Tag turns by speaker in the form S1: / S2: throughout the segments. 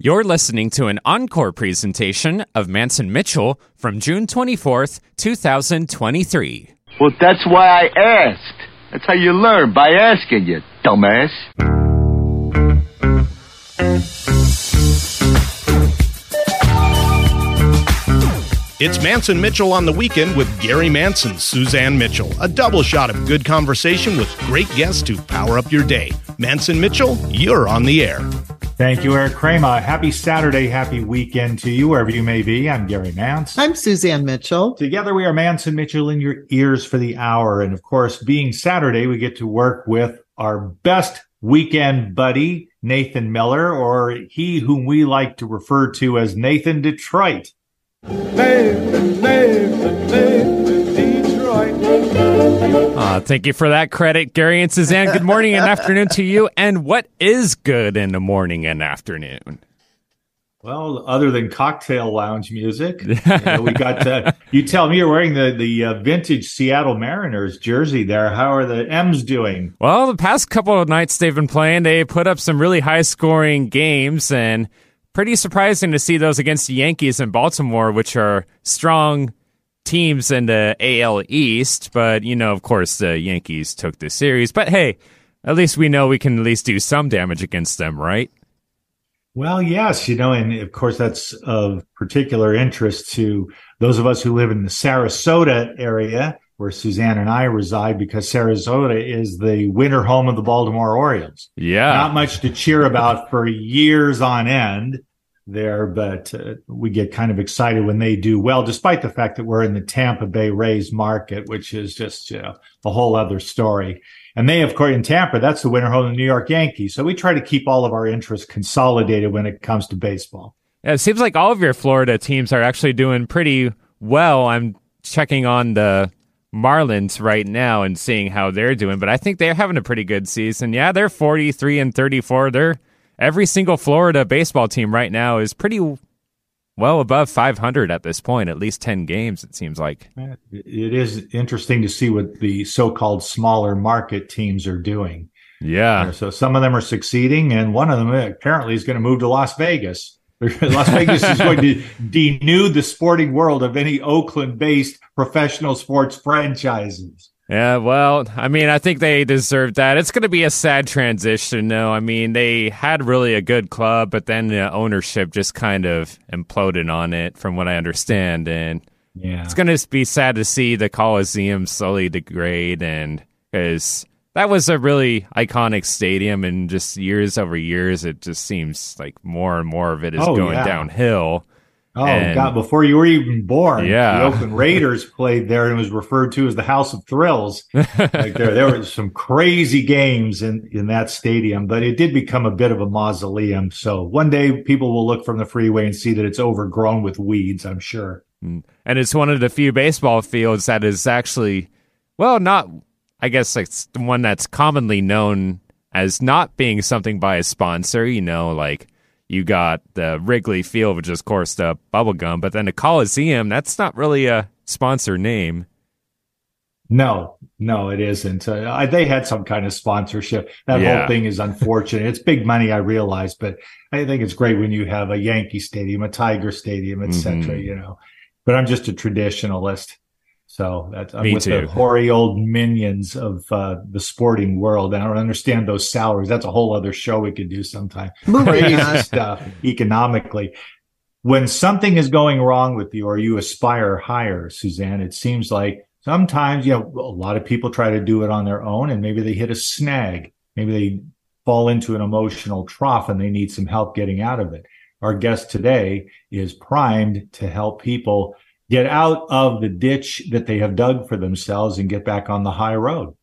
S1: You're listening to an encore presentation of Mantz and Mitchell from June 24th, 2023.
S2: Well, that's why I asked. That's how you learn, by asking, you dumbass.
S3: It's Mantz and Mitchell on the weekend with Gary Mantz, Suzanne Mitchell. A double shot of good conversation with great guests to power up your day. Mantz and Mitchell, you're on the air.
S4: Thank you, Eric Kramer. Happy Saturday, happy weekend to you, wherever you may be. I'm Gary Mantz.
S5: I'm Suzanne Mitchell.
S4: Together, we are Mantz and Mitchell in your ears for the hour. And of course, being Saturday, we get to work with our best weekend buddy, Nathan Miller, or he whom we like to refer to as Nathan Detroit.
S6: Nathan, Nathan, Nathan, Detroit.
S1: Uh, thank you for that credit, Gary and Suzanne. Good morning and afternoon to you. And what is good in the morning and afternoon?
S4: Well, other than cocktail lounge music, you know, we got. Uh, you tell me you're wearing the the uh, vintage Seattle Mariners jersey there. How are the M's doing?
S1: Well, the past couple of nights they've been playing, they put up some really high scoring games and pretty surprising to see those against the Yankees and Baltimore, which are strong teams in the AL East. But, you know, of course, the Yankees took the series. But hey, at least we know we can at least do some damage against them, right?
S4: Well, yes, you know, and of course, that's of particular interest to those of us who live in the Sarasota area where Suzanne and I reside because Sarasota is the winter home of the Baltimore Orioles.
S1: Yeah.
S4: Not much to cheer about for years on end there, but uh, we get kind of excited when they do well, despite the fact that we're in the Tampa Bay Rays market, which is just you know, a whole other story. And they, of course, in Tampa, that's the winter home of the New York Yankees. So we try to keep all of our interests consolidated when it comes to baseball.
S1: It seems like all of your Florida teams are actually doing pretty well. I'm checking on the Marlins right now and seeing how they're doing, but I think they're having a pretty good season. Yeah, they're 43 and 34. They're every single Florida baseball team right now is pretty well above 500 at this point, at least 10 games, it seems like.
S4: It is interesting to see what the so called smaller market teams are doing.
S1: Yeah.
S4: So some of them are succeeding, and one of them eh, apparently is going to move to Las Vegas. Las Vegas is going to denude the sporting world of any Oakland based professional sports franchises.
S1: Yeah, well, I mean, I think they deserve that. It's going to be a sad transition, though. I mean, they had really a good club, but then the ownership just kind of imploded on it, from what I understand. And
S4: yeah.
S1: it's going to be sad to see the Coliseum slowly degrade, and because that was a really iconic stadium, and just years over years, it just seems like more and more of it is
S4: Oh,
S1: going
S4: yeah.
S1: downhill.
S4: Oh
S1: And-
S4: God! Before you were even born,
S1: Yeah.
S4: the Oakland Raiders played there and was referred to as the House of Thrills. like there, there were some crazy games in in that stadium, but it did become a bit of a mausoleum. So one day people will look from the freeway and see that it's overgrown with weeds. I'm sure. Mm.
S1: and it's one of the few baseball fields that is actually, well, not. I guess it's the one that's commonly known as not being something by a sponsor. You know, like you got the Wrigley Field, which is of course the bubble gum, but then the Coliseum, that's not really a sponsor name.
S4: No, no, it isn't. Uh, I, they had some kind of sponsorship. That
S1: Yeah.
S4: whole thing is unfortunate. it's big money, I realize, but I think it's great when you have a Yankee Stadium, a Tiger Stadium, etc.
S1: Mhm.
S4: You know, but I'm just a traditionalist, so that's I'm
S1: Me
S4: with
S1: too.
S4: the hoary old minions of uh, the sporting world. I don't understand those salaries. That's a whole other show we could do sometime. Crazy stuff economically. When something is going wrong with you or you aspire higher, Suzanne, it seems like sometimes, you know, a lot of people try to do it on their own and maybe they hit a snag. Maybe they fall into an emotional trough and they need some help getting out of it. Our guest today is primed to help people get out of the ditch that they have dug for themselves and get back on the high road.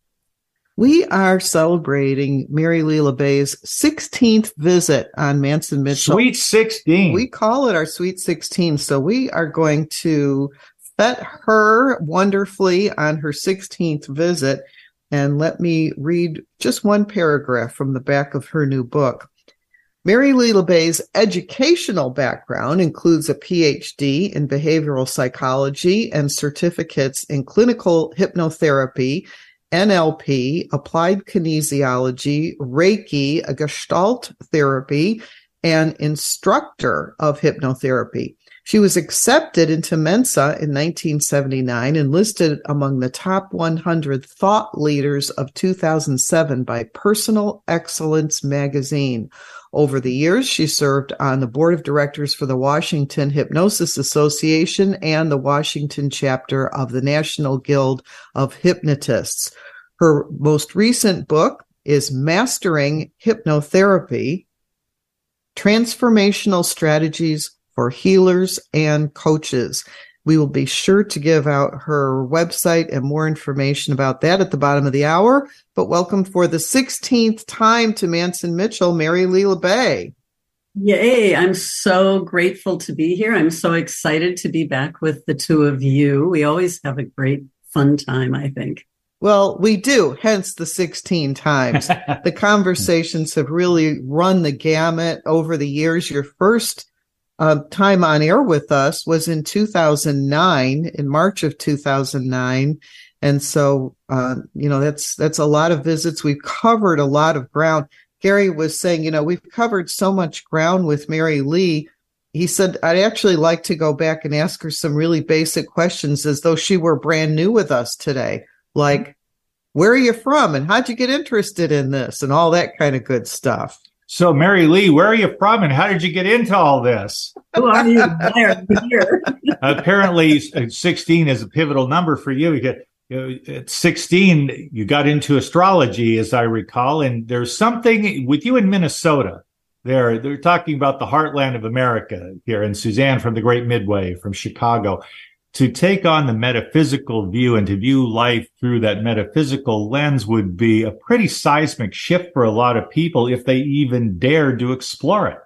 S5: We are celebrating Mary Lee LaBay's 16th visit on Mantz and Mitchell.
S4: Sweet 16.
S5: We call it our Sweet 16. So we are going to fet her wonderfully on her 16th visit. And let me read just one paragraph from the back of her new book. Mary Lee LaBay's educational background includes a PhD in behavioral psychology and certificates in clinical hypnotherapy, NLP, applied kinesiology, Reiki, a Gestalt therapy, and instructor of hypnotherapy. She was accepted into Mensa in 1979 and listed among the top 100 thought leaders of 2007 by Personal Excellence magazine. Over the years, she served on the board of directors for the Washington Hypnosis Association and the Washington chapter of the National Guild of Hypnotists. Her most recent book is Mastering Hypnotherapy Transformational Strategies for Healers and Coaches. We will be sure to give out her website and more information about that at the bottom of the hour. But welcome for the 16th time to Mantz and Mitchell, Mary Lee LaBay.
S7: Yay, I'm so grateful to be here. I'm so excited to be back with the two of you. We always have a great fun time, I think.
S5: Well, we do, hence the 16 times. the conversations have really run the gamut over the years. Your first uh, time on air with us was in 2009, in March of 2009. And so, uh, you know, that's, that's a lot of visits. We've covered a lot of ground. Gary was saying, you know, we've covered so much ground with Mary Lee. He said, I'd actually like to go back and ask her some really basic questions as though she were brand new with us today like where are you from and how'd you get interested in this and all that kind of good stuff.
S4: So, Mary Lee, where are you from and how did you get into all this?
S7: Who are you?
S4: Apparently, uh, 16 is a pivotal number for you. you at 16, you got into astrology, as I recall, and there's something with you in Minnesota. There, they're talking about the heartland of America here, and Suzanne from the Great Midway from Chicago to take on the metaphysical view and to view life through that metaphysical lens would be a pretty seismic shift for a lot of people if they even dared to explore it.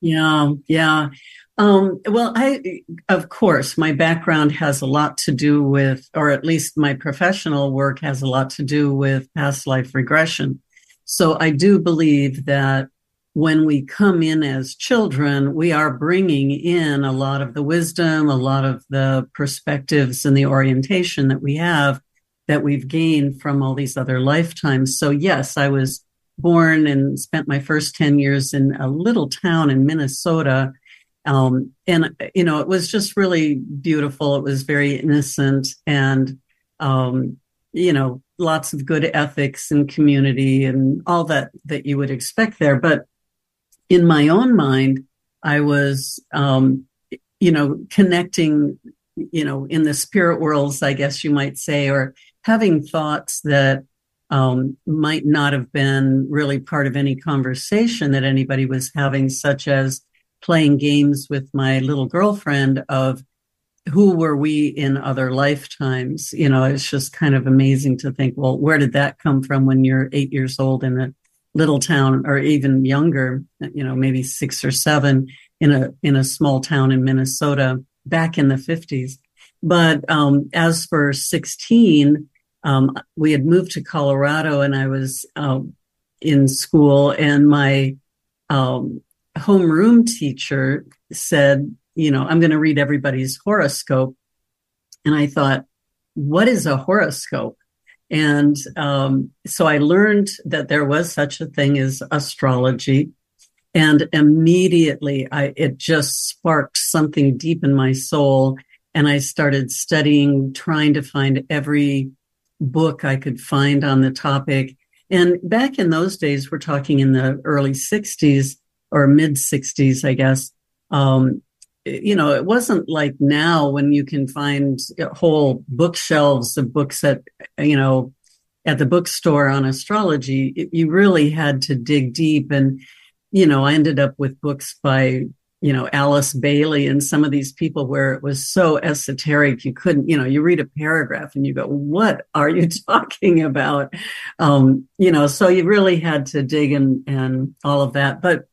S7: Yeah, yeah. Um, well, I, of course, my background has a lot to do with, or at least my professional work has a lot to do with past life regression. So I do believe that when we come in as children, we are bringing in a lot of the wisdom, a lot of the perspectives and the orientation that we have that we've gained from all these other lifetimes. So, yes, I was born and spent my first 10 years in a little town in Minnesota. Um, and, you know, it was just really beautiful. It was very innocent and, um, you know, lots of good ethics and community and all that that you would expect there. But in my own mind, I was, um, you know, connecting, you know, in the spirit worlds, I guess you might say, or having thoughts that um, might not have been really part of any conversation that anybody was having, such as playing games with my little girlfriend of who were we in other lifetimes? You know, it's just kind of amazing to think, well, where did that come from when you're eight years old in a little town or even younger, you know, maybe six or seven in a, in a small town in Minnesota back in the fifties. But, um, as for 16, um, we had moved to Colorado and I was, uh, in school and my, um, homeroom teacher said, you know, I'm going to read everybody's horoscope. And I thought, what is a horoscope? And um, so I learned that there was such a thing as astrology. And immediately I, it just sparked something deep in my soul. And I started studying, trying to find every book I could find on the topic. And back in those days, we're talking in the early 60s or mid 60s, I guess. Um, you know, it wasn't like now when you can find whole bookshelves of books at, you know, at the bookstore on astrology. It, you really had to dig deep. And, you know, I ended up with books by, you know, Alice Bailey and some of these people where it was so esoteric. You couldn't, you know, you read a paragraph and you go, what are you talking about? Um, you know, so you really had to dig and, and all of that. But,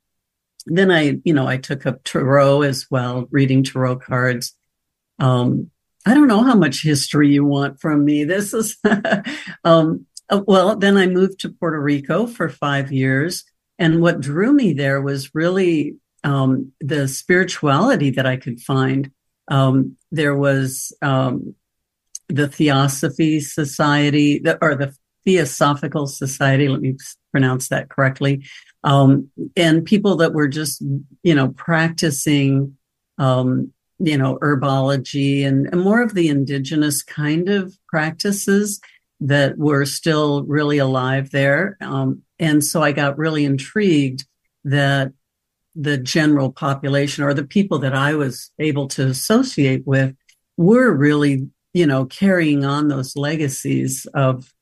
S7: then I, you know, I took up tarot as well, reading tarot cards. Um, I don't know how much history you want from me. This is, um, uh, well, then I moved to Puerto Rico for five years. And what drew me there was really um, the spirituality that I could find. Um, there was um, the Theosophy Society, the, or the Theosophical Society, let me pronounce that correctly, Um, and people that were just, you know, practicing, um, you know, herbology and, and more of the indigenous kind of practices that were still really alive there. Um, and so I got really intrigued that the general population or the people that I was able to associate with were really, you know, carrying on those legacies of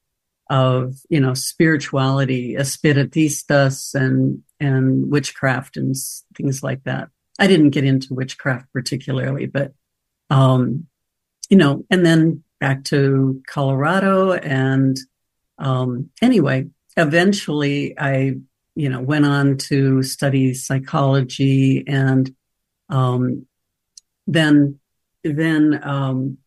S7: of you know spirituality, espiritistas, and and witchcraft and things like that. I didn't get into witchcraft particularly, but um, you know, and then back to Colorado, and um, anyway, eventually I you know went on to study psychology and um, then then um,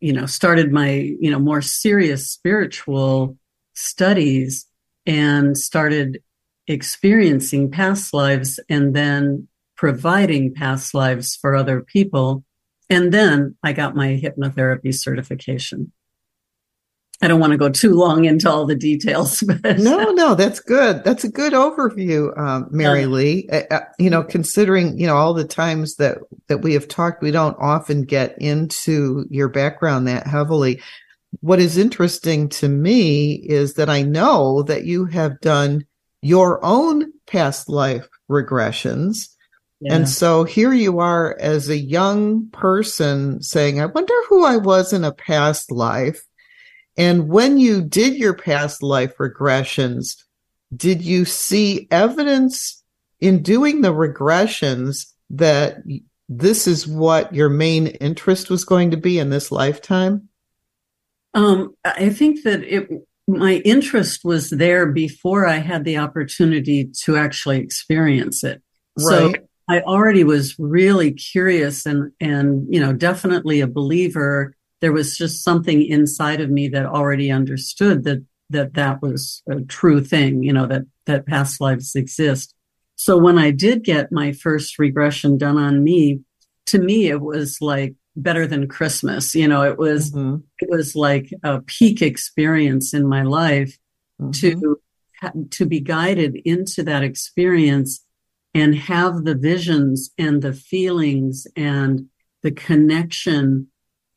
S7: you know, started my, you know, more serious spiritual studies and started experiencing past lives and then providing past lives for other people. And then I got my hypnotherapy certification. I don't want to go too long into all the details.
S5: But no, no, that's good. That's a good overview, um, Mary Lee. Uh, uh, you know, considering you know all the times that that we have talked, we don't often get into your background that heavily. What is interesting to me is that I know that you have done your own past life regressions. Yeah. And so here you are as a young person saying, I wonder who I was in a past life and when you did your past life regressions, did you see evidence in doing the regressions that this is what your main interest was going to be in this lifetime?
S7: Um, I think that it my interest was there before I had the opportunity to actually experience it. Right. So I already was really curious and and you know definitely a believer there was just something inside of me that already understood that that that was a true thing you know that that past lives exist so when i did get my first regression done on me to me it was like better than christmas you know it was mm-hmm. it was like a peak experience in my life mm-hmm. to to be guided into that experience and have the visions and the feelings and the connection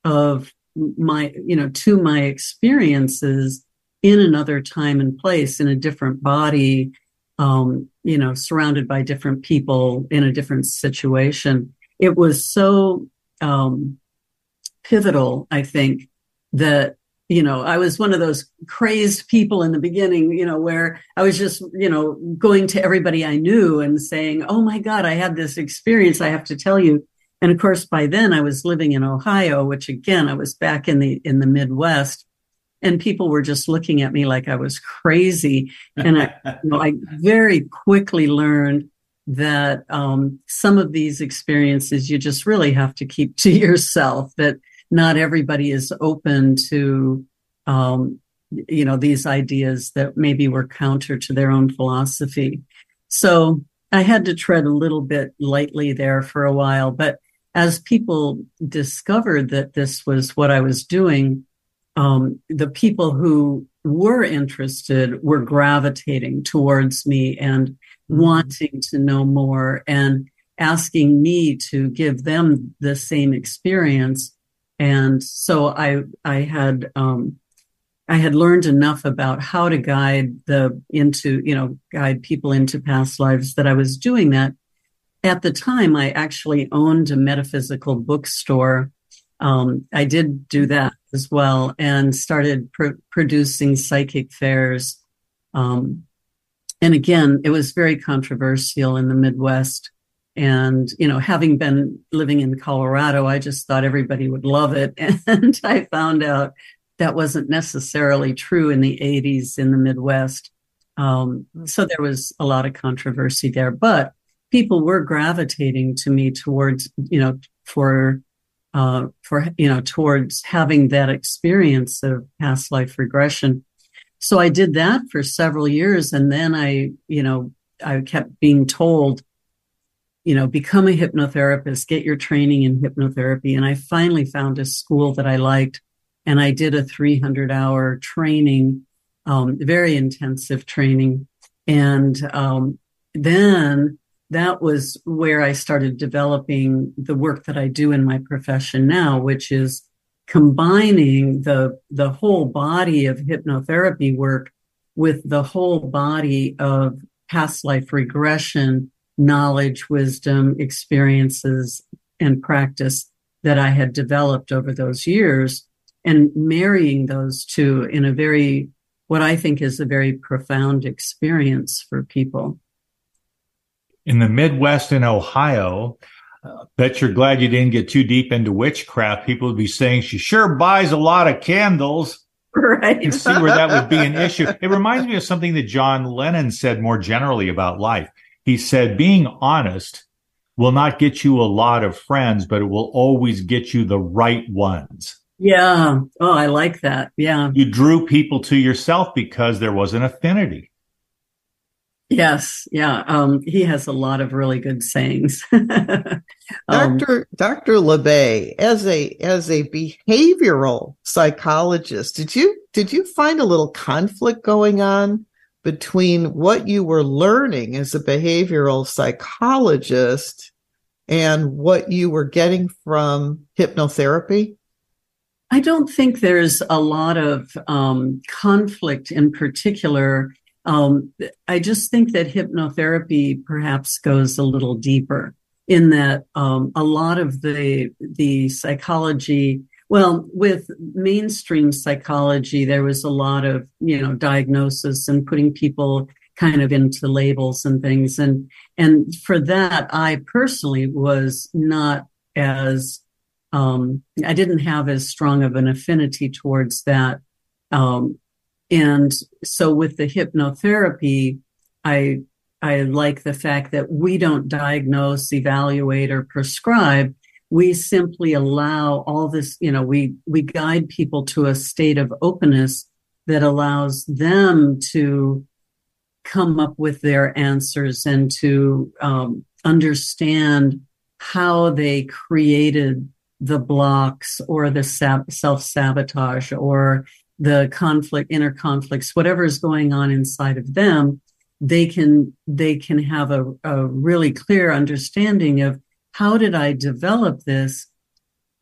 S7: of my you know to my experiences in another time and place in a different body um you know surrounded by different people in a different situation. It was so um pivotal i think that you know i was one of those crazed people in the beginning you know where i was just you know going to everybody i knew and saying oh my god i had this experience. I have to tell you and of course, by then I was living in Ohio, which again, I was back in the, in the Midwest and people were just looking at me like I was crazy. And I, you know, I very quickly learned that um, some of these experiences you just really have to keep to yourself. That not everybody is open to, um, you know, these ideas that maybe were counter to their own philosophy. So I had to tread a little bit lightly there for a while, but as people discovered that this was what I was doing, um, the people who were interested were gravitating towards me and mm-hmm. wanting to know more and asking me to give them the same experience. And so I, I had, um, I had learned enough about how to guide the into, you know, guide people into past lives that I was doing that at the time, I actually owned a metaphysical bookstore. Um, I did do that as well and started pr- producing psychic fairs. Um, and again, it was very controversial in the Midwest. And, you know, having been living in Colorado, I just thought everybody would love it. And I found out that wasn't necessarily true in the 80s in the Midwest. Um, so there was a lot of controversy there. But people were gravitating to me towards, you know, for, uh, for, you know, towards having that experience of past life regression. So I did that for several years. And then I, you know, I kept being told, you know, become a hypnotherapist, get your training in hypnotherapy. And I finally found a school that I liked and I did a 300 hour training, um, very intensive training And um, then that was where I started developing the work that I do in my profession now, which is combining the the whole body of hypnotherapy work with the whole body of past life regression knowledge, wisdom, experiences, and practice that I had developed over those years and marrying those two in a very, what I think is a very profound experience for people.
S4: In the Midwest in Ohio, uh, bet you're glad you didn't get too deep into witchcraft. People would be saying she sure buys a lot of candles.
S7: Right.
S4: and see where that would be an issue. It reminds me of something that John Lennon said more generally about life. He said, being honest will not get you a lot of friends, but it will always get you the right ones.
S7: Yeah. Oh, I like that. Yeah.
S4: You drew people to yourself because there was an affinity.
S7: Yes, yeah. Um, he has a lot of really good sayings.
S5: um, Dr. Dr. LaBay, as a as a behavioral psychologist, did you did you find a little conflict going on between what you were learning as a behavioral psychologist and what you were getting from hypnotherapy?
S7: I don't think there's a lot of um, conflict in particular um, I just think that hypnotherapy perhaps goes a little deeper in that um, a lot of the the psychology. Well, with mainstream psychology, there was a lot of you know diagnosis and putting people kind of into labels and things, and and for that, I personally was not as um, I didn't have as strong of an affinity towards that. Um, and so with the hypnotherapy, I I like the fact that we don't diagnose, evaluate, or prescribe. We simply allow all this, you know, we we guide people to a state of openness that allows them to come up with their answers and to um, understand how they created the blocks or the self sabotage or the conflict, inner conflicts, whatever is going on inside of them, they can they can have a, a really clear understanding of how did I develop this?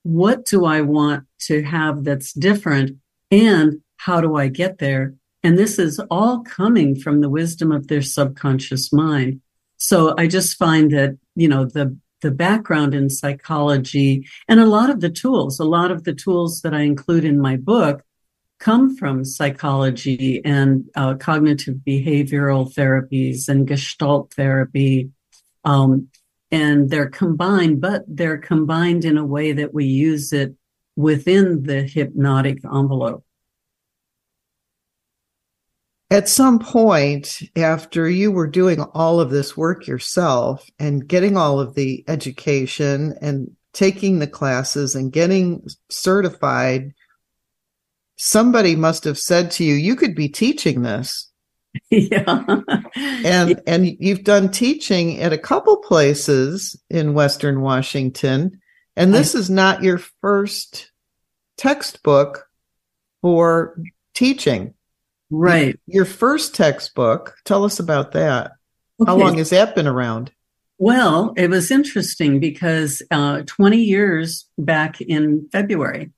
S7: What do I want to have that's different? And how do I get there? And this is all coming from the wisdom of their subconscious mind. So I just find that, you know, the the background in psychology and a lot of the tools, a lot of the tools that I include in my book come from psychology and uh, cognitive behavioral therapies and gestalt therapy. Um, and they're combined, but they're combined in a way that we use it within the hypnotic envelope.
S5: At some point, after you were doing all of this work yourself and getting all of the education and taking the classes and getting certified, somebody must have said to you, you could be teaching this.
S7: Yeah.
S5: and and you've done teaching at a couple places in Western Washington. And this I, is not your first textbook for teaching.
S7: Right.
S5: Your first textbook, tell us about that. Okay. How long has that been around?
S7: Well, it was interesting because uh, 20 years back in February,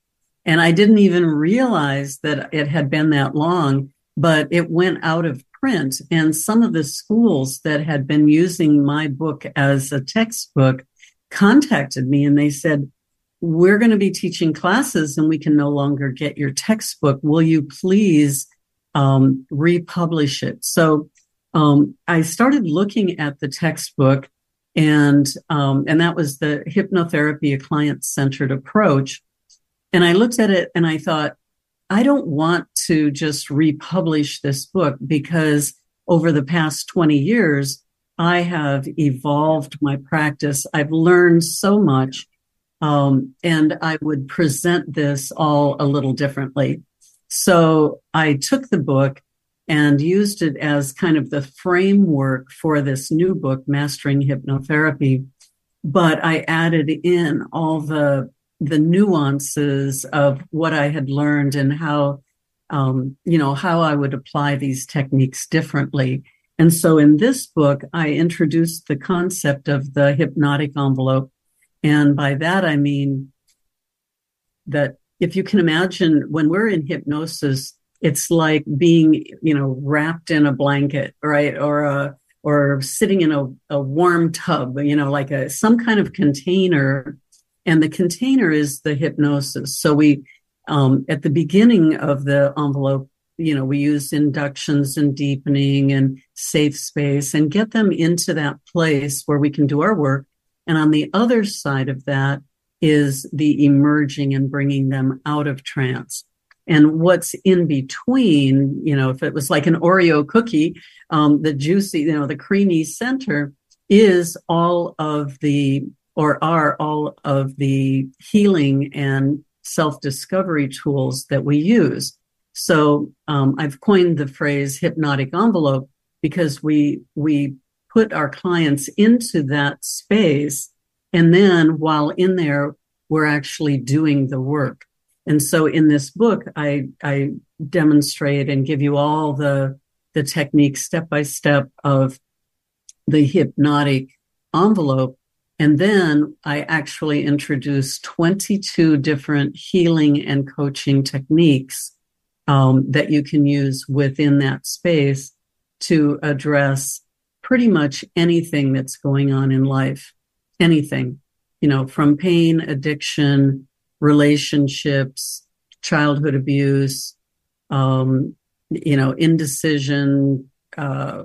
S7: and I didn't even realize that it had been that long, but it went out of print. And some of the schools that had been using my book as a textbook contacted me and they said, We're going to be teaching classes and we can no longer get your textbook. Will you please um, republish it? So um, I started looking at the textbook and um, and that was the hypnotherapy a client centered approach and I looked at it and I thought, I don't want to just republish this book because over the past 20 years, I have evolved my practice. I've learned so much. Um, and I would present this all a little differently. So I took the book and used it as kind of the framework for this new book, Mastering Hypnotherapy. But I added in all the the nuances of what I had learned and how, um, you know, how I would apply these techniques differently. And so in this book, I introduced the concept of the hypnotic envelope. And by that, I mean that if you can imagine when we're in hypnosis, it's like being, you know, wrapped in a blanket, right? Or a, or sitting in a, a warm tub, you know, like a, some kind of container. And the container is the hypnosis. So we, um, at the beginning of the envelope, you know, we use inductions and deepening and safe space and get them into that place where we can do our work. And on the other side of that is the emerging and bringing them out of trance. And what's in between, you know, if it was like an Oreo cookie, um, the juicy, you know, the creamy center is all of the, or are all of the healing and self discovery tools that we use. So um, I've coined the phrase hypnotic envelope because we we put our clients into that space, and then while in there, we're actually doing the work. And so in this book, I I demonstrate and give you all the the techniques step by step of the hypnotic envelope. And then I actually introduce 22 different healing and coaching techniques um, that you can use within that space to address pretty much anything that's going on in life. Anything, you know, from pain, addiction, relationships, childhood abuse, um, you know, indecision, uh,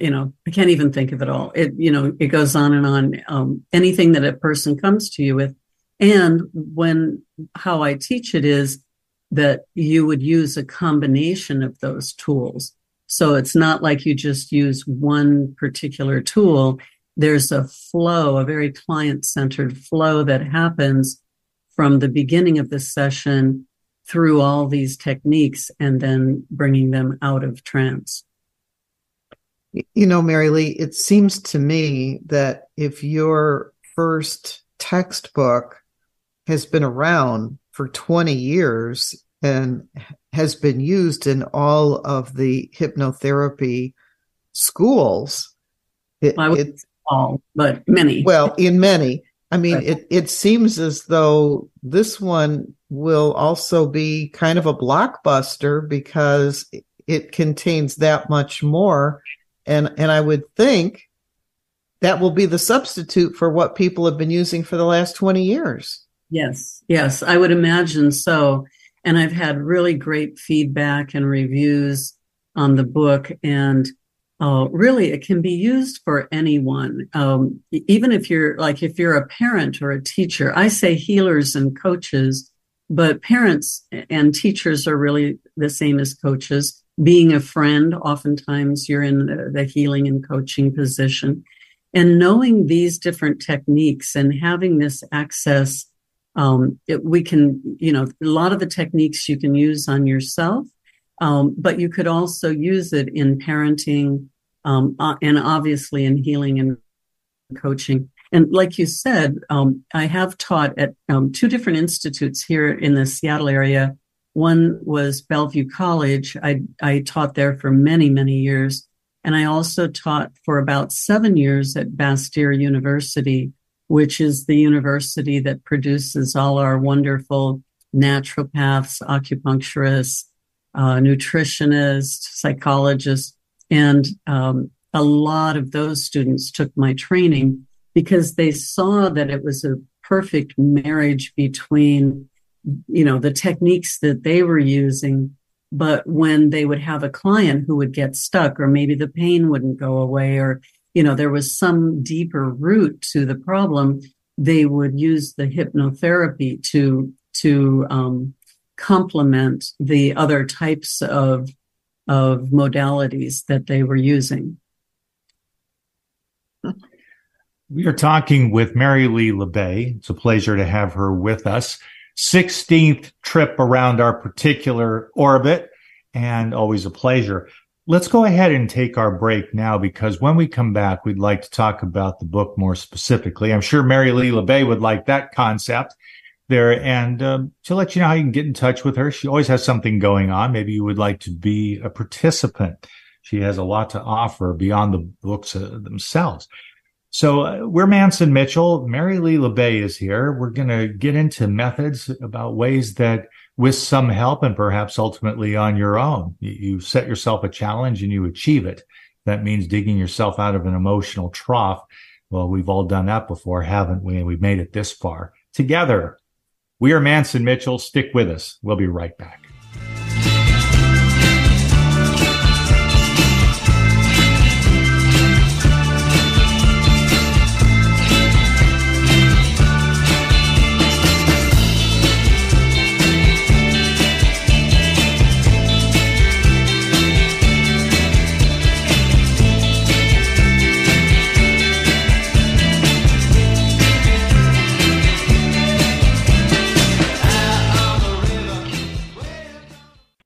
S7: you know, I can't even think of it all. It, you know, it goes on and on. Um, anything that a person comes to you with. And when, how I teach it is that you would use a combination of those tools. So it's not like you just use one particular tool. There's a flow, a very client centered flow that happens from the beginning of the session through all these techniques and then bringing them out of trance.
S5: You know, Mary Lee, it seems to me that if your first textbook has been around for 20 years and has been used in all of the hypnotherapy schools.
S7: It, well, it, all, but many.
S5: Well, in many. I mean, right. it, it seems as though this one will also be kind of a blockbuster because it contains that much more. And, and I would think that will be the substitute for what people have been using for the last 20 years.
S7: Yes, yes, I would imagine so. And I've had really great feedback and reviews on the book. And uh, really, it can be used for anyone. Um, even if you're like, if you're a parent or a teacher, I say healers and coaches, but parents and teachers are really the same as coaches. Being a friend, oftentimes you're in the, the healing and coaching position. And knowing these different techniques and having this access um, it, we can, you know, a lot of the techniques you can use on yourself, um, but you could also use it in parenting um, and obviously in healing and coaching. And like you said, um, I have taught at um, two different institutes here in the Seattle area. One was Bellevue College. I, I taught there for many, many years. And I also taught for about seven years at Bastyr University which is the university that produces all our wonderful naturopaths, acupuncturists, uh, nutritionists, psychologists. And um, a lot of those students took my training because they saw that it was a perfect marriage between, you know, the techniques that they were using. But when they would have a client who would get stuck, or maybe the pain wouldn't go away, or you know, there was some deeper root to the problem, they would use the hypnotherapy to to um, complement the other types of of modalities that they were using.
S4: We are talking with Mary Lee LaBay. It's a pleasure to have her with us. 16th trip around our particular orbit and always a pleasure. Let's go ahead and take our break now because when we come back, we'd like to talk about the book more specifically. I'm sure Mary Lee LaBay would like that concept there. And um, to let you know how you can get in touch with her, she always has something going on. Maybe you would like to be a participant. She has a lot to offer beyond the books uh, themselves. So uh, we're Mantz and Mitchell. Mary Lee LaBay is here. We're going to get into methods about ways that with some help and perhaps ultimately on your own, you, you set yourself a challenge and you achieve it. That means digging yourself out of an emotional trough. Well, we've all done that before, haven't we? And we've made it this far together. We are Mantz and Mitchell. Stick with us. We'll be right back.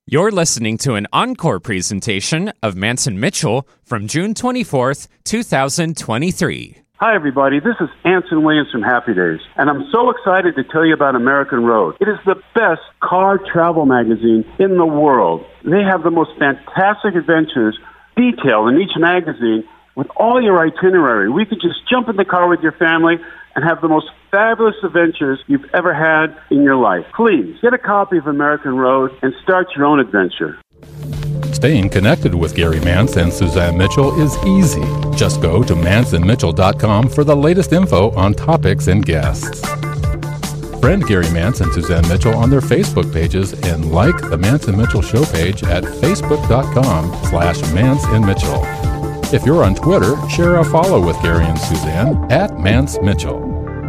S1: You're listening to an encore presentation of Mantz and Mitchell from June 24th, 2023.
S8: Hi, everybody. This is Anson Williams from Happy Days, and I'm so excited to tell you about American Road. It is the best car travel magazine in the world. They have the most fantastic adventures detailed in each magazine with all your itinerary. We could just jump in the car with your family and have the most fabulous adventures you've ever had in your life. Please get a copy of American Road and start your own adventure.
S9: Staying connected with Gary Mantz and Suzanne Mitchell is easy. Just go to mansonmitchell.com for the latest info on topics and guests. Friend Gary Mantz and Suzanne Mitchell on their Facebook pages and like the Mantz and Mitchell show page at facebook.com slash Mantz and Mitchell. If you're on Twitter, share a follow with Gary and Suzanne at Mantz Mitchell.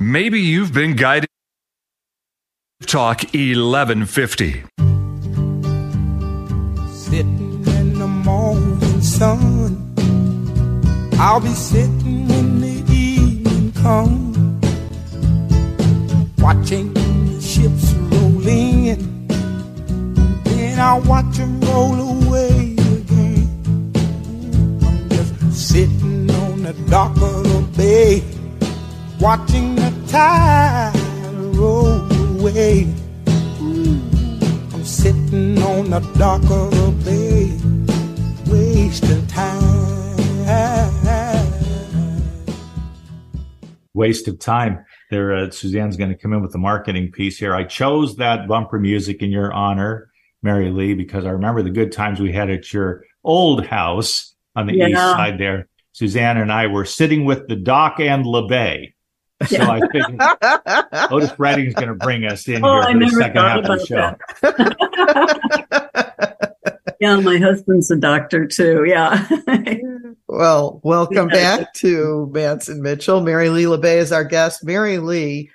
S10: Maybe you've been guided. Talk 1150.
S6: Sitting in the morning sun. I'll be sitting when the evening comes. Watching the ships rolling in. Then I'll watch them roll away again. I'm just sitting on the dock of the bay. Watching the tide roll away. I'm sitting on the dock of the bay, wasting time.
S4: Waste of time. There, uh, Suzanne's going to come in with the marketing piece here. I chose that bumper music in your honor, Mary Lee, because I remember the good times we had at your old house on the
S7: Yeah.
S4: east side there. Suzanne and I were sitting with the Doc and LaBay. So I think Otis Redding is going to bring us in
S7: Oh,
S4: here
S7: I
S4: for the second half of the show.
S7: Yeah, my husband's a doctor too. Yeah.
S5: Well, welcome
S7: Yeah.
S5: back to Mantz and Mitchell. Mary Lee LaBay is our guest. Mary Lee,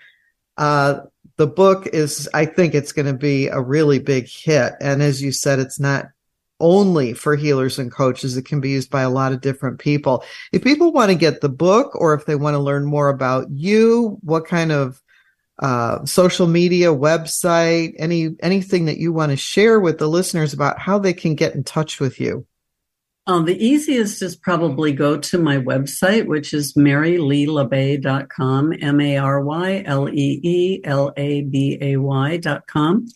S5: uh, the book is, I think it's going to be a really big hit. And as you said, it's not only for healers and coaches. It can be used by a lot of different people. If people want to get the book or if they want to learn more about you, what kind of uh, social media, website, any anything that you want to share with the listeners about how they can get in touch with you?
S7: Um, the easiest is probably go to my website, which is maryleelabay.com, M-A-R-Y-L-E-E-L-A-B-A-Y.com.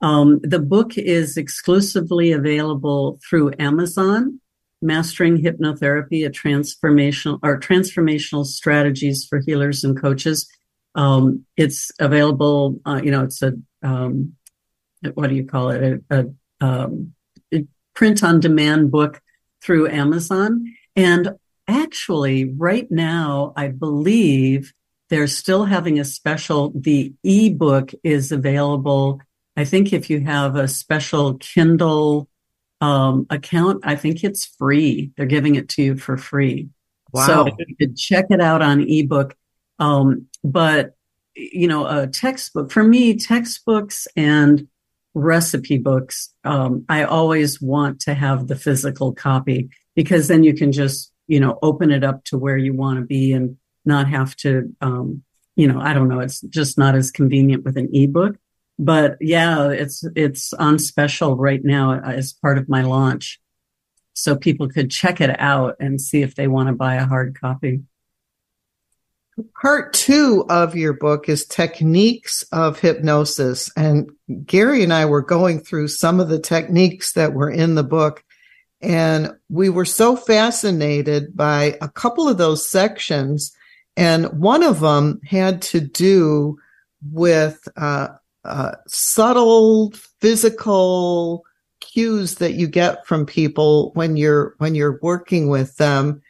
S7: Um, the book is exclusively available through Amazon, Mastering Hypnotherapy, a transformational or transformational strategies for healers and coaches. Um, it's available, uh, you know, it's a, um, what do you call it? A, a um, print on demand book through Amazon. And actually, right now, I believe they're still having a special. The ebook is available. I think if you have a special Kindle um, account, I think it's free. They're giving it to you for free.
S5: Wow.
S7: So you could check it out on ebook. Um, but, you know, a textbook for me, textbooks and recipe books, um, I always want to have the physical copy because then you can just, you know, open it up to where you want to be and not have to, um, you know, I don't know. It's just not as convenient with an ebook. But yeah, it's it's on special right now as part of my launch, so people could check it out and see if they want to buy a hard copy.
S5: Part two of your book is techniques of hypnosis. And Gary and I were going through some of the techniques that were in the book. And we were so fascinated by a couple of those sections. And one of them had to do with uh, uh, subtle physical cues that you get from people when you're when you're working with them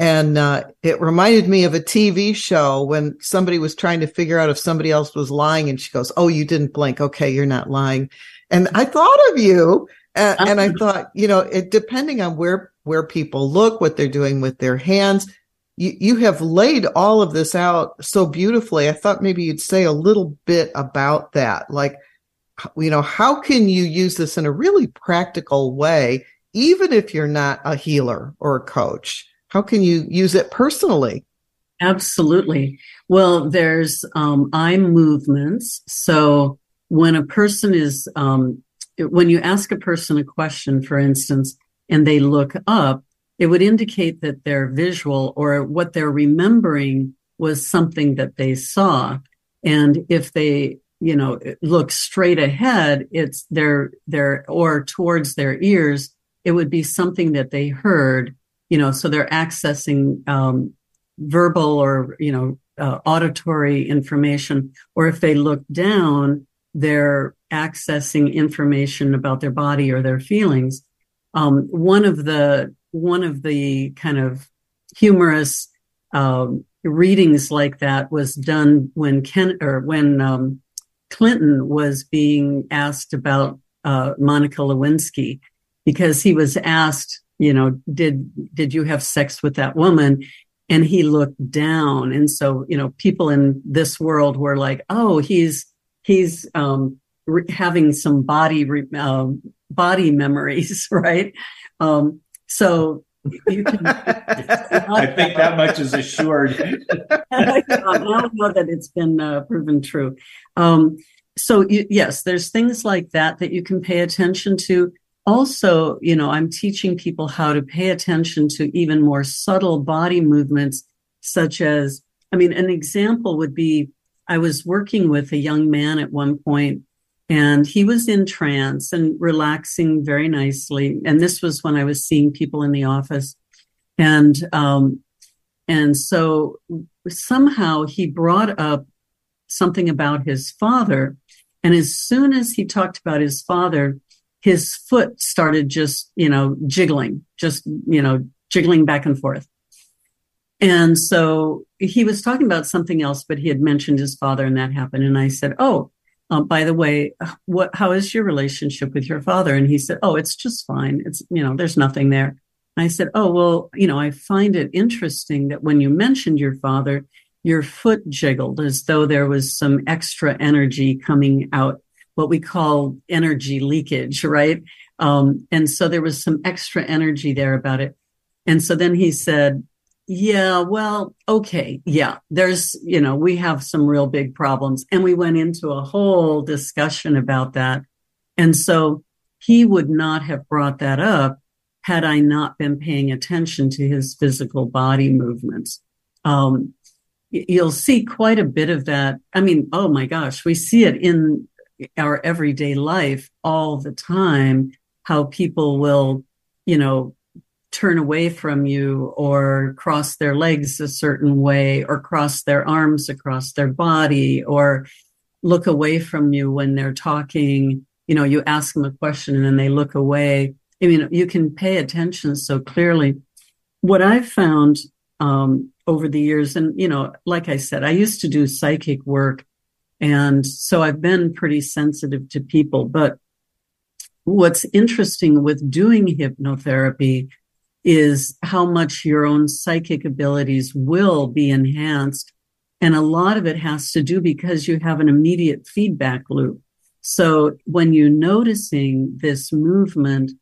S5: and uh, it reminded me of a TV show when somebody was trying to figure out if somebody else was lying, and she goes, "Oh, you didn't blink. Okay, you're not lying." And I thought of you, uh, and I thought, you know, it depending on where where people look, what they're doing with their hands, you you have laid all of this out so beautifully. I thought maybe you'd say a little bit about that, like, you know, how can you use this in a really practical way, even if you're not a healer or a coach? how can you use it personally?
S7: Absolutely. Well, there's um, eye movements. So when a person is, um, when you ask a person a question, for instance, and they look up, it would indicate that they're visual or what they're remembering was something that they saw. And if they, you know, look straight ahead, it's their, their, or towards their ears, it would be something that they heard you know, so they're accessing um, verbal or, you know, uh, auditory information. Or if they look down, they're accessing information about their body or their feelings. Um, one of the one of the kind of humorous um, readings like that was done when Ken or when um, Clinton was being asked about uh, Monica Lewinsky because he was asked you know, did, did you have sex with that woman? And he looked down. And so, you know, people in this world were like, oh, he's, he's, um, re- having some body, re- um, body memories, right? Um, so you can.
S4: I think that much is assured.
S7: now I know that it's been uh, proven true. Um, so you, yes, there's things like that that you can pay attention to also, you know, I'm teaching people how to pay attention to even more subtle body movements, such as, I mean, an example would be I was working with a young man at one point and he was in trance and relaxing very nicely. And this was when I was seeing people in the office. And, um, and so somehow he brought up something about his father. And as soon as he talked about his father, his foot started just, you know, jiggling, just, you know, jiggling back and forth. And so he was talking about something else, but he had mentioned his father and that happened. And I said, Oh, uh, by the way, what, how is your relationship with your father? And he said, Oh, it's just fine. It's, you know, there's nothing there. I said, Oh, well, you know, I find it interesting that when you mentioned your father, your foot jiggled as though there was some extra energy coming out what we call energy leakage, right? Um, and so there was some extra energy there about it. And so then he said, Yeah, well, okay. Yeah, there's, you know, we have some real big problems. And we went into a whole discussion about that. And so he would not have brought that up had I not been paying attention to his physical body movements. Um, you'll see quite a bit of that. I mean, oh my gosh, we see it in our everyday life all the time, how people will, you know, turn away from you or cross their legs a certain way or cross their arms across their body or look away from you when they're talking. You know, you ask them a question and then they look away. I mean, you can pay attention so clearly. What I've found um, over the years, and, you know, like I said, I used to do psychic work. And so I've been pretty sensitive to people. But what's interesting with doing hypnotherapy is how much your own psychic abilities will be enhanced. And a lot of it has to do because you have an immediate feedback loop. So when you're noticing this movement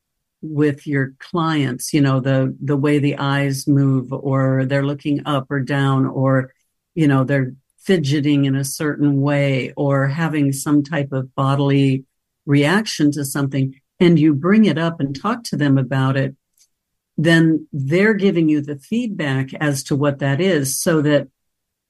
S7: with your clients, you know, the, the way the eyes move or they're looking up or down or, you know, they're fidgeting in a certain way or having some type of bodily reaction to something and you bring it up and talk to them about it, then they're giving you the feedback as to what that is so that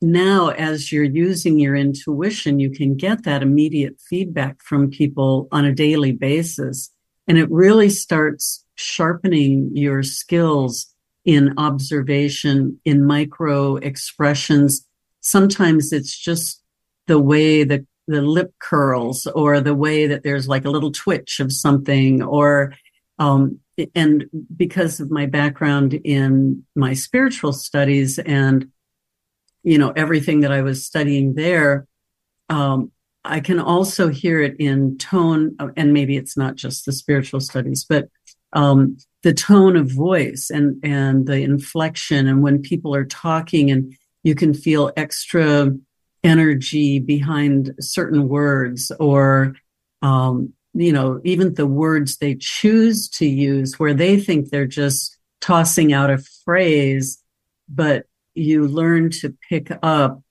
S7: now as you're using your intuition, you can get that immediate feedback from people on a daily basis. And it really starts sharpening your skills in observation, in micro expressions. Sometimes it's just the way the, the lip curls or the way that there's like a little twitch of something or um, and because of my background in my spiritual studies and you know everything that I was studying there, um, I can also hear it in tone, and maybe it's not just the spiritual studies, but um, the tone of voice and and the inflection, and when people are talking, and you can feel extra energy behind certain words, or um, you know, even the words they choose to use where they think they're just tossing out a phrase, but you learn to pick up,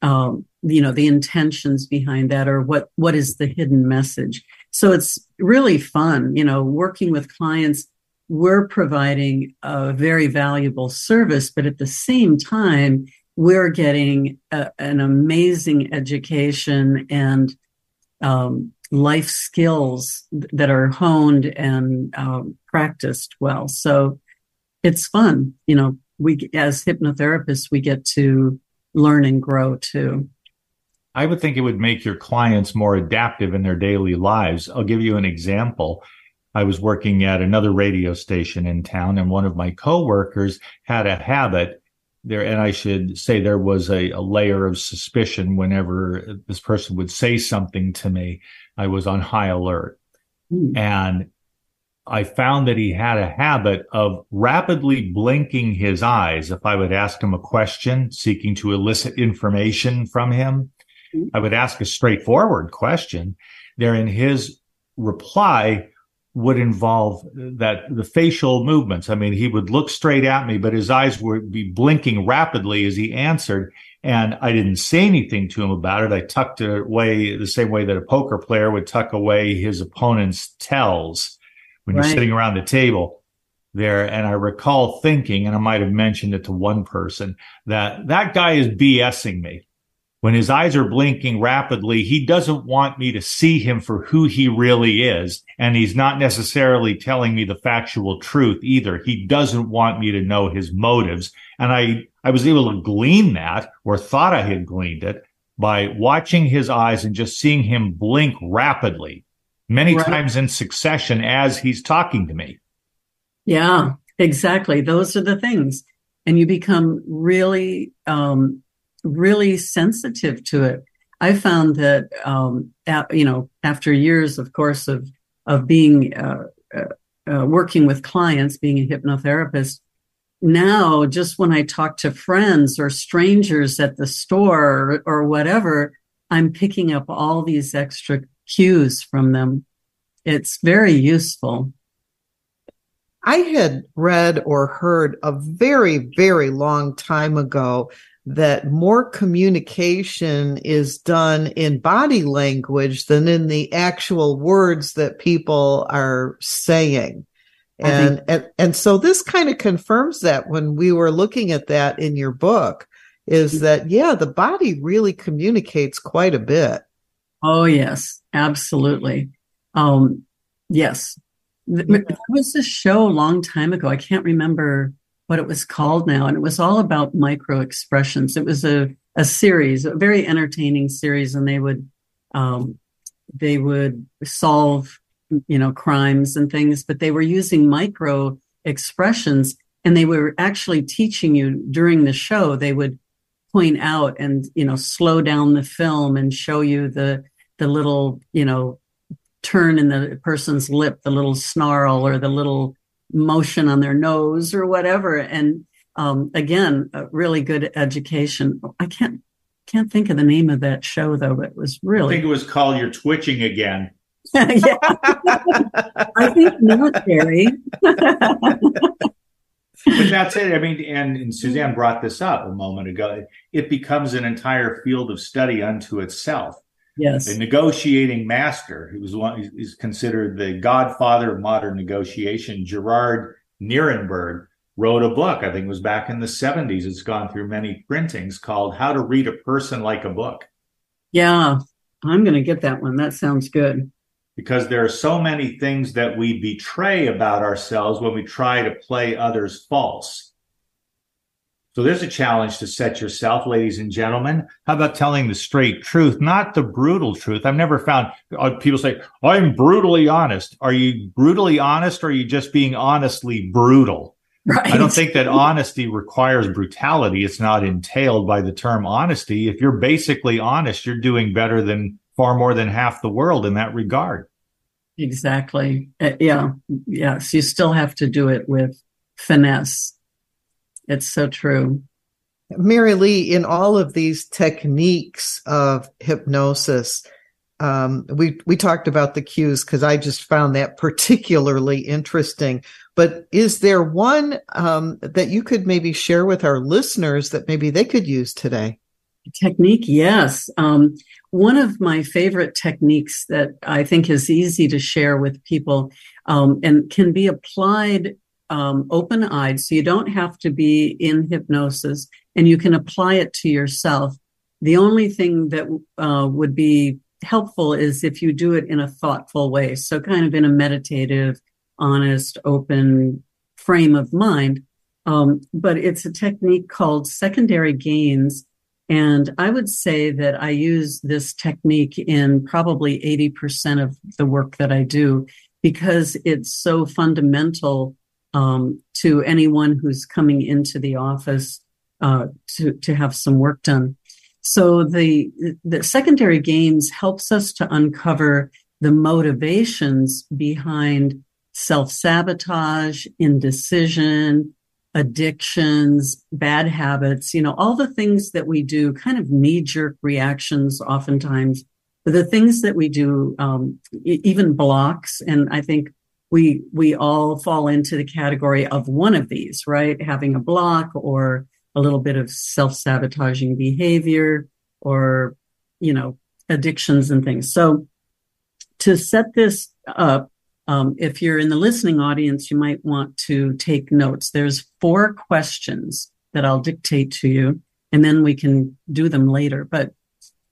S7: um, you know, the intentions behind that or what, what is the hidden message. So it's really fun, you know, working with clients. We're providing a very valuable service, but at the same time, we're getting a, an amazing education and um, life skills that are honed and um, practiced well. So it's fun. You know, we, as hypnotherapists, we get to learn and grow too.
S4: I would think it would make your clients more adaptive in their daily lives. I'll give you an example. I was working at another radio station in town and one of my coworkers had a habit there. And I should say there was a, a layer of suspicion whenever this person would say something to me. I was on high alert. Mm. And I found that he had a habit of rapidly blinking his eyes. If I would ask him a question seeking to elicit information from him, mm. I would ask a straightforward question. There in his reply would involve that the facial movements. I mean, he would look straight at me, but his eyes would be blinking rapidly as he answered. And I didn't say anything to him about it. I tucked it away the same way that a poker player would tuck away his opponent's tells when right. you're sitting around the table there. And I recall thinking, and I might have mentioned it to one person, that that guy is BSing me. When his eyes are blinking rapidly, he doesn't want me to see him for who he really is. And he's not necessarily telling me the factual truth either. He doesn't want me to know his motives. And I I was able to glean that or thought I had gleaned it by watching his eyes and just seeing him blink rapidly many right. times in succession as he's talking to me.
S7: Yeah, exactly. Those are the things. And you become really, um, really sensitive to it. I found that, um, at, you know, after years, of course, of, of being, uh, uh, uh working with clients, being a hypnotherapist, now just when I talk to friends or strangers at the store or, or whatever, I'm picking up all these extra cues from them. It's very useful.
S5: I had read or heard a very, very long time ago that more communication is done in body language than in the actual words that people are saying. And, think- and, and so this kind of confirms that when we were looking at that in your book is that, yeah, the body really communicates quite a bit.
S7: Oh, yes, absolutely. Um, yes. There was this show a long time ago. I can't remember what it was called now, and it was all about micro expressions. It was a, a series, a very entertaining series, and they would um, they would solve you know crimes and things, but they were using micro expressions, and they were actually teaching you during the show. They would point out and you know slow down the film and show you the the little you know turn in the person's lip the little snarl or the little motion on their nose or whatever and um, again a really good education i can't can't think of the name of that show though but it was really
S4: i think it was called you're twitching again
S7: yeah i think not Gary.
S4: but that's it. I mean, and, and, Suzanne brought this up a moment ago. It becomes an entire field of study unto itself.
S7: Yes.
S4: The negotiating master, who was one, is considered the godfather of modern negotiation, Gerard Nierenberg, wrote a book. I think it was back in the 70s. It's gone through many printings called How to Read a Person Like a Book.
S7: Yeah, I'm going to get that one. That sounds good
S4: because there are so many things that we betray about ourselves when we try to play others false. So there's a challenge to set yourself, ladies and gentlemen. How about telling the straight truth, not the brutal truth? I've never found uh, people say, I'm brutally honest. Are you brutally honest or are you just being honestly brutal? Right. I don't think that honesty requires brutality. It's not entailed by the term honesty. If you're basically honest, you're doing better than far more than half the world in that regard.
S7: Exactly. Uh, yeah. Yes. You still have to do it with finesse. It's so true.
S5: Mary Lee, in all of these techniques of hypnosis, um, we we talked about the cues because I just found that particularly interesting. But is there one um, that you could maybe share with our listeners that maybe they could use today?
S7: Technique, yes. Um, one of my favorite techniques that I think is easy to share with people um, and can be applied um, open eyed. So you don't have to be in hypnosis and you can apply it to yourself. The only thing that uh, would be helpful is if you do it in a thoughtful way. So kind of in a meditative, honest, open frame of mind. Um, but it's a technique called secondary gains and I would say that I use this technique in probably 80% of the work that I do because it's so fundamental um, to anyone who's coming into the office uh, to, to have some work done. So the, the secondary gains helps us to uncover the motivations behind self sabotage, indecision, addictions, bad habits, you know, all the things that we do, kind of knee jerk reactions oftentimes, but the things that we do, um, even blocks. And I think we, we all fall into the category of one of these, right? Having a block or a little bit of self sabotaging behavior or, you know, addictions and things. So to set this up, um, if you're in the listening audience, you might want to take notes. There's four questions that I'll dictate to you, and then we can do them later. But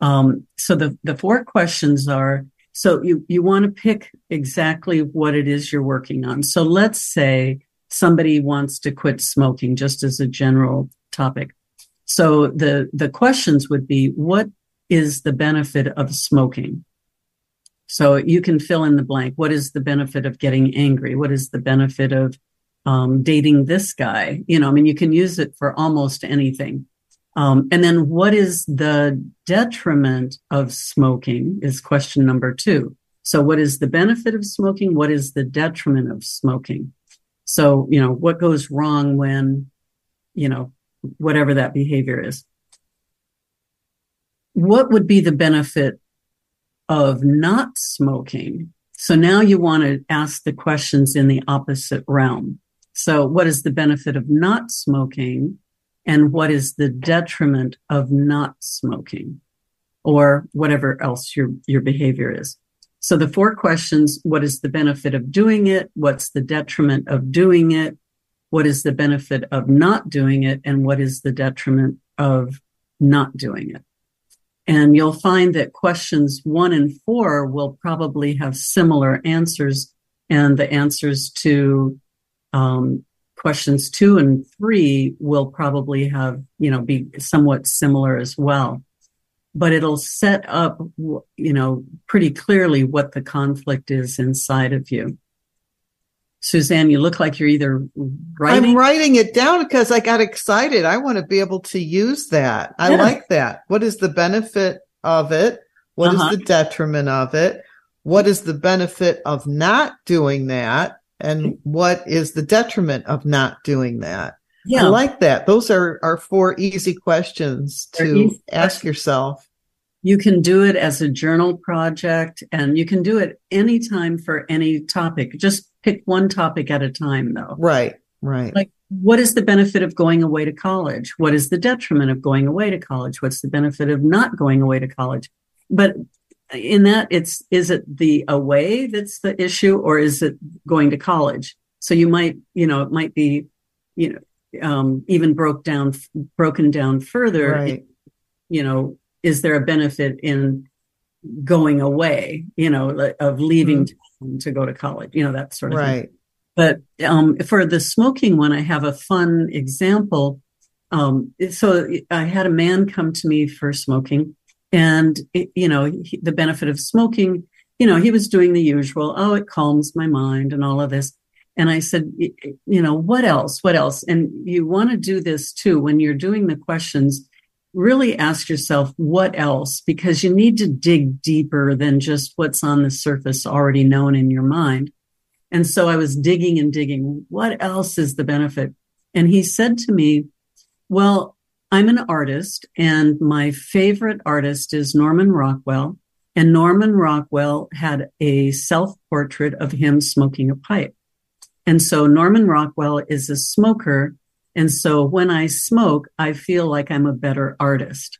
S7: um, so the the four questions are: so you you want to pick exactly what it is you're working on. So let's say somebody wants to quit smoking, just as a general topic. So the the questions would be: what is the benefit of smoking? So you can fill in the blank. What is the benefit of getting angry? What is the benefit of um, dating this guy? You know, I mean, you can use it for almost anything. Um, and then what is the detriment of smoking is question number two. So what is the benefit of smoking? What is the detriment of smoking? So, you know, what goes wrong when, you know, whatever that behavior is. What would be the benefit of not smoking. So now you want to ask the questions in the opposite realm. So, what is the benefit of not smoking? And what is the detriment of not smoking? Or whatever else your, your behavior is. So, the four questions what is the benefit of doing it? What's the detriment of doing it? What is the benefit of not doing it? And what is the detriment of not doing it? And you'll find that questions one and four will probably have similar answers, and the answers to um, questions two and three will probably have, you know, be somewhat similar as well. But it'll set up, you know, pretty clearly what the conflict is inside of you. Suzanne, you look like you're either writing.
S5: I'm writing it down because I got excited. I want to be able to use that. I
S7: Yeah.
S5: like that. What is the benefit of it? What is
S7: Uh-huh.
S5: the detriment of it? What is the benefit of not doing that? And what is the detriment of not doing that?
S7: Yeah.
S5: I like that. Those are, are four easy questions
S7: They're
S5: to
S7: easy
S5: ask yourself.
S7: You can do it as a journal project and you can do it anytime for any topic. Just pick one topic at a time though.
S5: Right, right.
S7: Like, what is the benefit of going away to college? What is the detriment of going away to college? What's the benefit of not going away to college? But in that, it's, is it the away that's the issue or is it going to college? So you might, you know, it might be, you know, um, even broke down, broken down further.
S5: Right.
S7: You know, is there a benefit in going away, you know, of leaving town to go to college, you know, that sort of thing.
S5: Right.
S7: But um, for the smoking one, I have a fun example. Um, so I had a man come to me for smoking, and it, you know he, the benefit of smoking. You know he was doing the usual. Oh, it calms my mind and all of this. And I said, you know, what else? What else? And you want to do this too when you're doing the questions. Really ask yourself what else, because you need to dig deeper than just what's on the surface already known in your mind. And so I was digging and digging. What else is the benefit? And he said to me, well, I'm an artist and my favorite artist is Norman Rockwell. And Norman Rockwell had a self portrait of him smoking a pipe. And so Norman Rockwell is a smoker. And so when I smoke, I feel like I'm a better artist.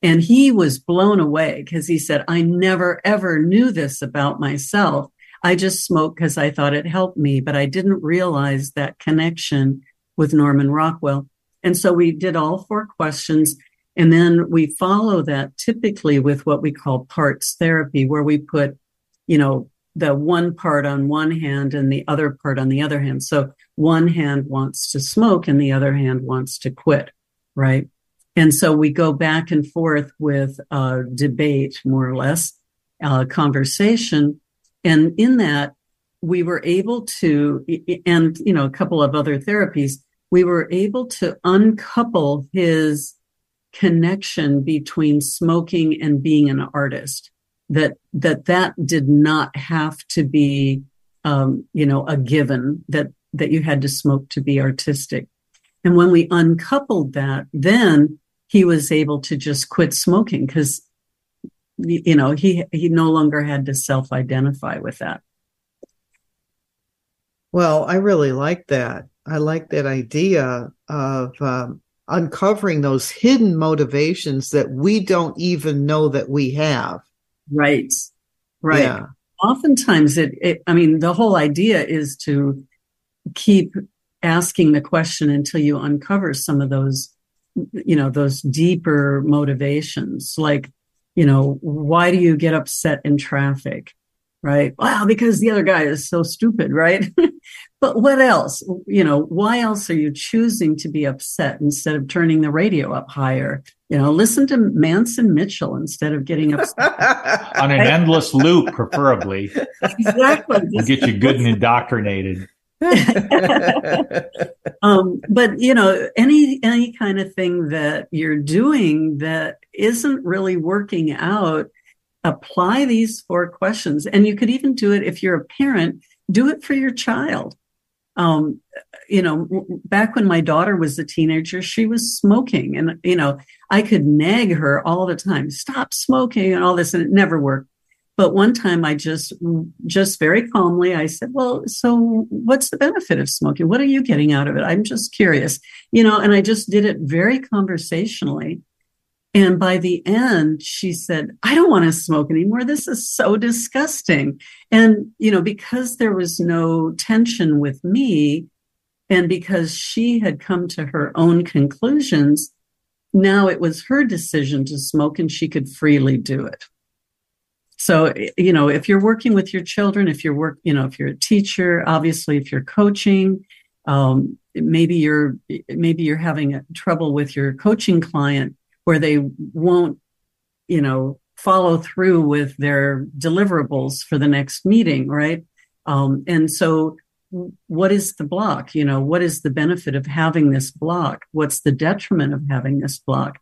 S7: And he was blown away because he said, I never ever knew this about myself. I just smoked because I thought it helped me, but I didn't realize that connection with Norman Rockwell. And so we did all four questions. And then we follow that typically with what we call parts therapy, where we put, you know, the one part on one hand and the other part on the other hand. So one hand wants to smoke and the other hand wants to quit, right? And so we go back and forth with uh, debate, more or less, uh, conversation. And in that, we were able to, and, you know, a couple of other therapies, we were able to uncouple his connection between smoking and being an artist. That, that, that did not have to be, um, you know, a given that, that you had to smoke to be artistic. And when we uncoupled that, then he was able to just quit smoking because, you know, he, he no longer had to self identify with that.
S5: Well, I really like that. I like that idea of um, uncovering those hidden motivations that we don't even know that we have.
S7: Right. Right.
S5: Yeah.
S7: Oftentimes it, it, I mean, the whole idea is to keep asking the question until you uncover some of those, you know, those deeper motivations. Like, you know, why do you get upset in traffic? Right. Well, because the other guy is so stupid, right? but what else? You know, why else are you choosing to be upset instead of turning the radio up higher? You know, listen to Mantz and Mitchell instead of getting upset.
S4: on an endless loop, preferably.
S7: exactly.
S4: Will get you good and indoctrinated.
S7: um, but you know, any any kind of thing that you're doing that isn't really working out, apply these four questions, and you could even do it if you're a parent. Do it for your child. Um, you know, back when my daughter was a teenager, she was smoking, and you know, I could nag her all the time, "Stop smoking," and all this, and it never worked. But one time I just, just very calmly, I said, well, so what's the benefit of smoking? What are you getting out of it? I'm just curious, you know, and I just did it very conversationally. And by the end, she said, I don't want to smoke anymore. This is so disgusting. And, you know, because there was no tension with me and because she had come to her own conclusions, now it was her decision to smoke and she could freely do it. So, you know, if you're working with your children, if you're work, you know, if you're a teacher, obviously, if you're coaching, um, maybe you're maybe you're having trouble with your coaching client where they won't, you know, follow through with their deliverables for the next meeting, right? Um, and so, what is the block? You know, what is the benefit of having this block? What's the detriment of having this block?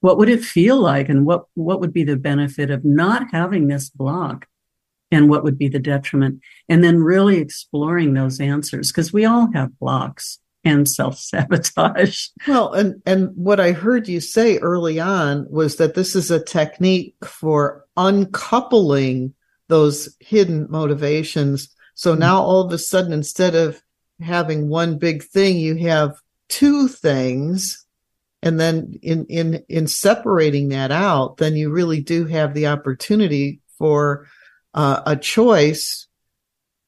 S7: What would it feel like, and what what would be the benefit of not having this block? And what would be the detriment? And then really exploring those answers because we all have blocks and self sabotage.
S5: Well, and and what I heard you say early on was that this is a technique for uncoupling those hidden motivations. So mm-hmm. now all of a sudden, instead of having one big thing, you have two things. And then in, in, in separating that out, then you really do have the opportunity for uh, a choice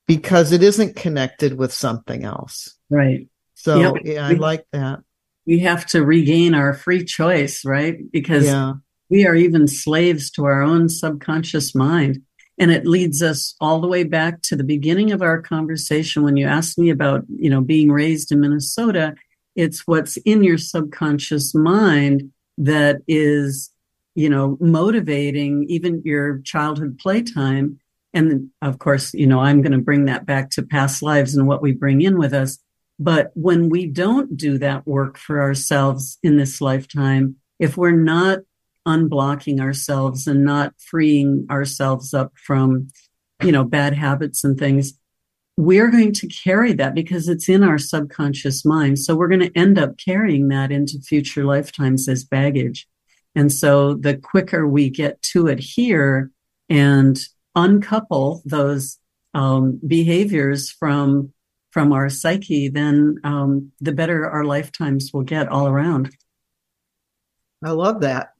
S5: because it isn't connected with something else.
S7: Right.
S5: So yep. yeah, I we, like that.
S7: We have to regain our free choice, right? Because yeah. we are even slaves to our own subconscious mind. And it leads us all the way back to the beginning of our conversation when you asked me about, you know, being raised in Minnesota. It's what's in your subconscious mind that is, you know, motivating even your childhood playtime. And of course, you know, I'm going to bring that back to past lives and what we bring in with us. But when we don't do that work for ourselves in this lifetime, if we're not unblocking ourselves and not freeing ourselves up from, you know, bad habits and things, we're going to carry that because it's in our subconscious mind. So we're going to end up carrying that into future lifetimes as baggage. And so the quicker we get to it here and uncouple those um, behaviors from from our psyche, then um, the better our lifetimes will get all around.
S5: I love that.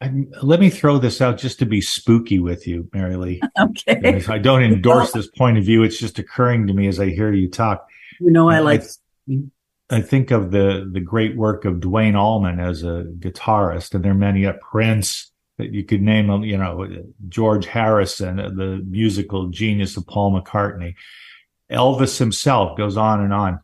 S4: I, let me throw this out just to be spooky with you, Mary Lee.
S7: okay.
S4: I don't endorse this point of view. It's just occurring to me as I hear you talk.
S7: You know, I like.
S4: I, I think of the the great work of Duane Allman as a guitarist, and there are many at Prince that you could name. You know, George Harrison, the musical genius of Paul McCartney. Elvis himself goes on and on.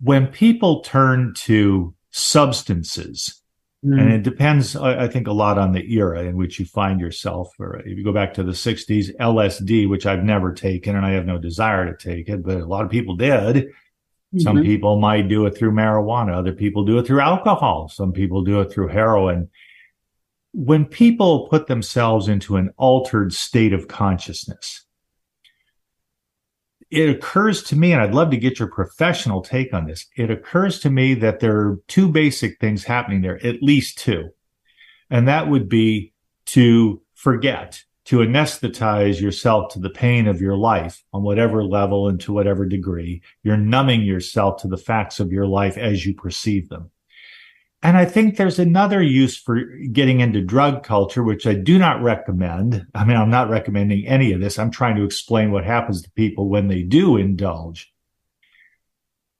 S4: When people turn to substances, mm. and it depends, I think, a lot on the era in which you find yourself. Or if you go back to the 60s, LSD, which I've never taken and I have no desire to take it, but a lot of people did. Mm-hmm. Some people might do it through marijuana. Other people do it through alcohol. Some people do it through heroin. When people put themselves into an altered state of consciousness, it occurs to me, and I'd love to get your professional take on this. It occurs to me that there are two basic things happening there, at least two. And that would be to forget, to anesthetize yourself to the pain of your life on whatever level and to whatever degree. You're numbing yourself to the facts of your life as you perceive them. And I think there's another use for getting into drug culture, which I do not recommend. I mean, I'm not recommending any of this. I'm trying to explain what happens to people when they do indulge.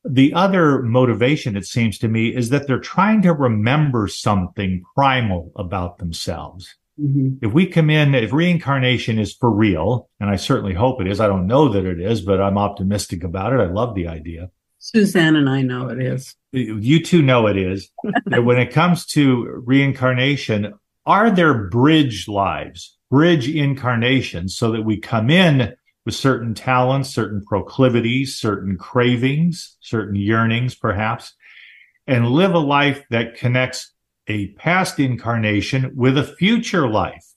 S4: The other motivation, it seems to me, is that they're trying to remember something primal about themselves. Mm-hmm. If we come in, if reincarnation is for real, and I certainly hope it is, I don't know that it is, but I'm optimistic about it. I love the idea.
S7: Suzanne and I know it is
S4: you two know it is. when it comes to reincarnation, are there bridge lives, bridge incarnations, so that we come in with certain talents, certain proclivities, certain cravings, certain yearnings, perhaps, and live a life that connects a past incarnation with a future life?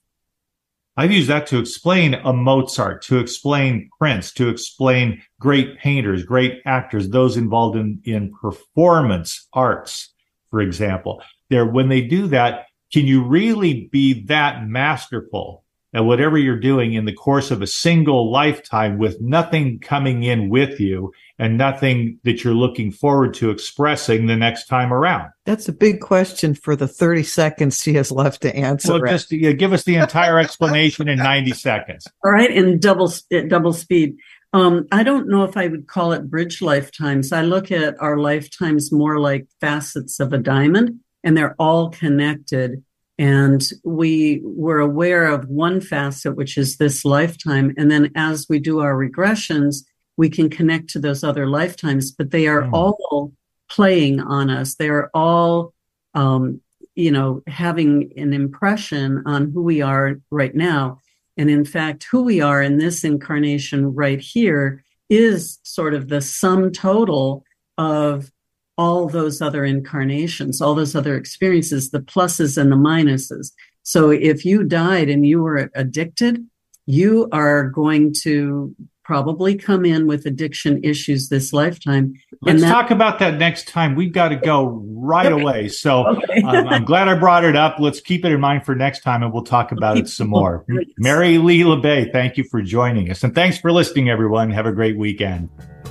S4: I've used that to explain a Mozart, to explain Prince, to explain great painters, great actors, those involved in, in performance arts, for example. There, when they do that, can you really be that masterful at whatever you're doing in the course of a single lifetime with nothing coming in with you and nothing that you're looking forward to expressing the next time around?
S5: That's a big question for the 30 seconds she has left to answer.
S4: Well, just yeah, give us the entire explanation in 90 seconds.
S7: All right, in double double speed. Um, I don't know if I would call it bridge lifetimes. I look at our lifetimes more like facets of a diamond, and they're all connected. And we were aware of one facet, which is this lifetime. And then as we do our regressions, we can connect to those other lifetimes, but they are mm. all playing on us. They are all, um, you know, having an impression on who we are right now. And in fact, who we are in this incarnation right here is sort of the sum total of all those other incarnations, all those other experiences, the pluses and the minuses. So if you died and you were addicted, you are going to probably come in with addiction issues this lifetime.
S4: Let's that- talk about that next time. We've got to go right away. So okay. um, I'm glad I brought it up. Let's keep it in mind for next time and we'll talk about it some more. Mary Lee LaBay, thank you for joining us. And thanks for listening, everyone. Have a great weekend.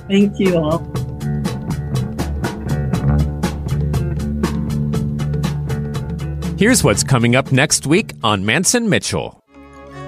S7: Thank you all.
S1: Here's what's coming up next week on Mantz and Mitchell.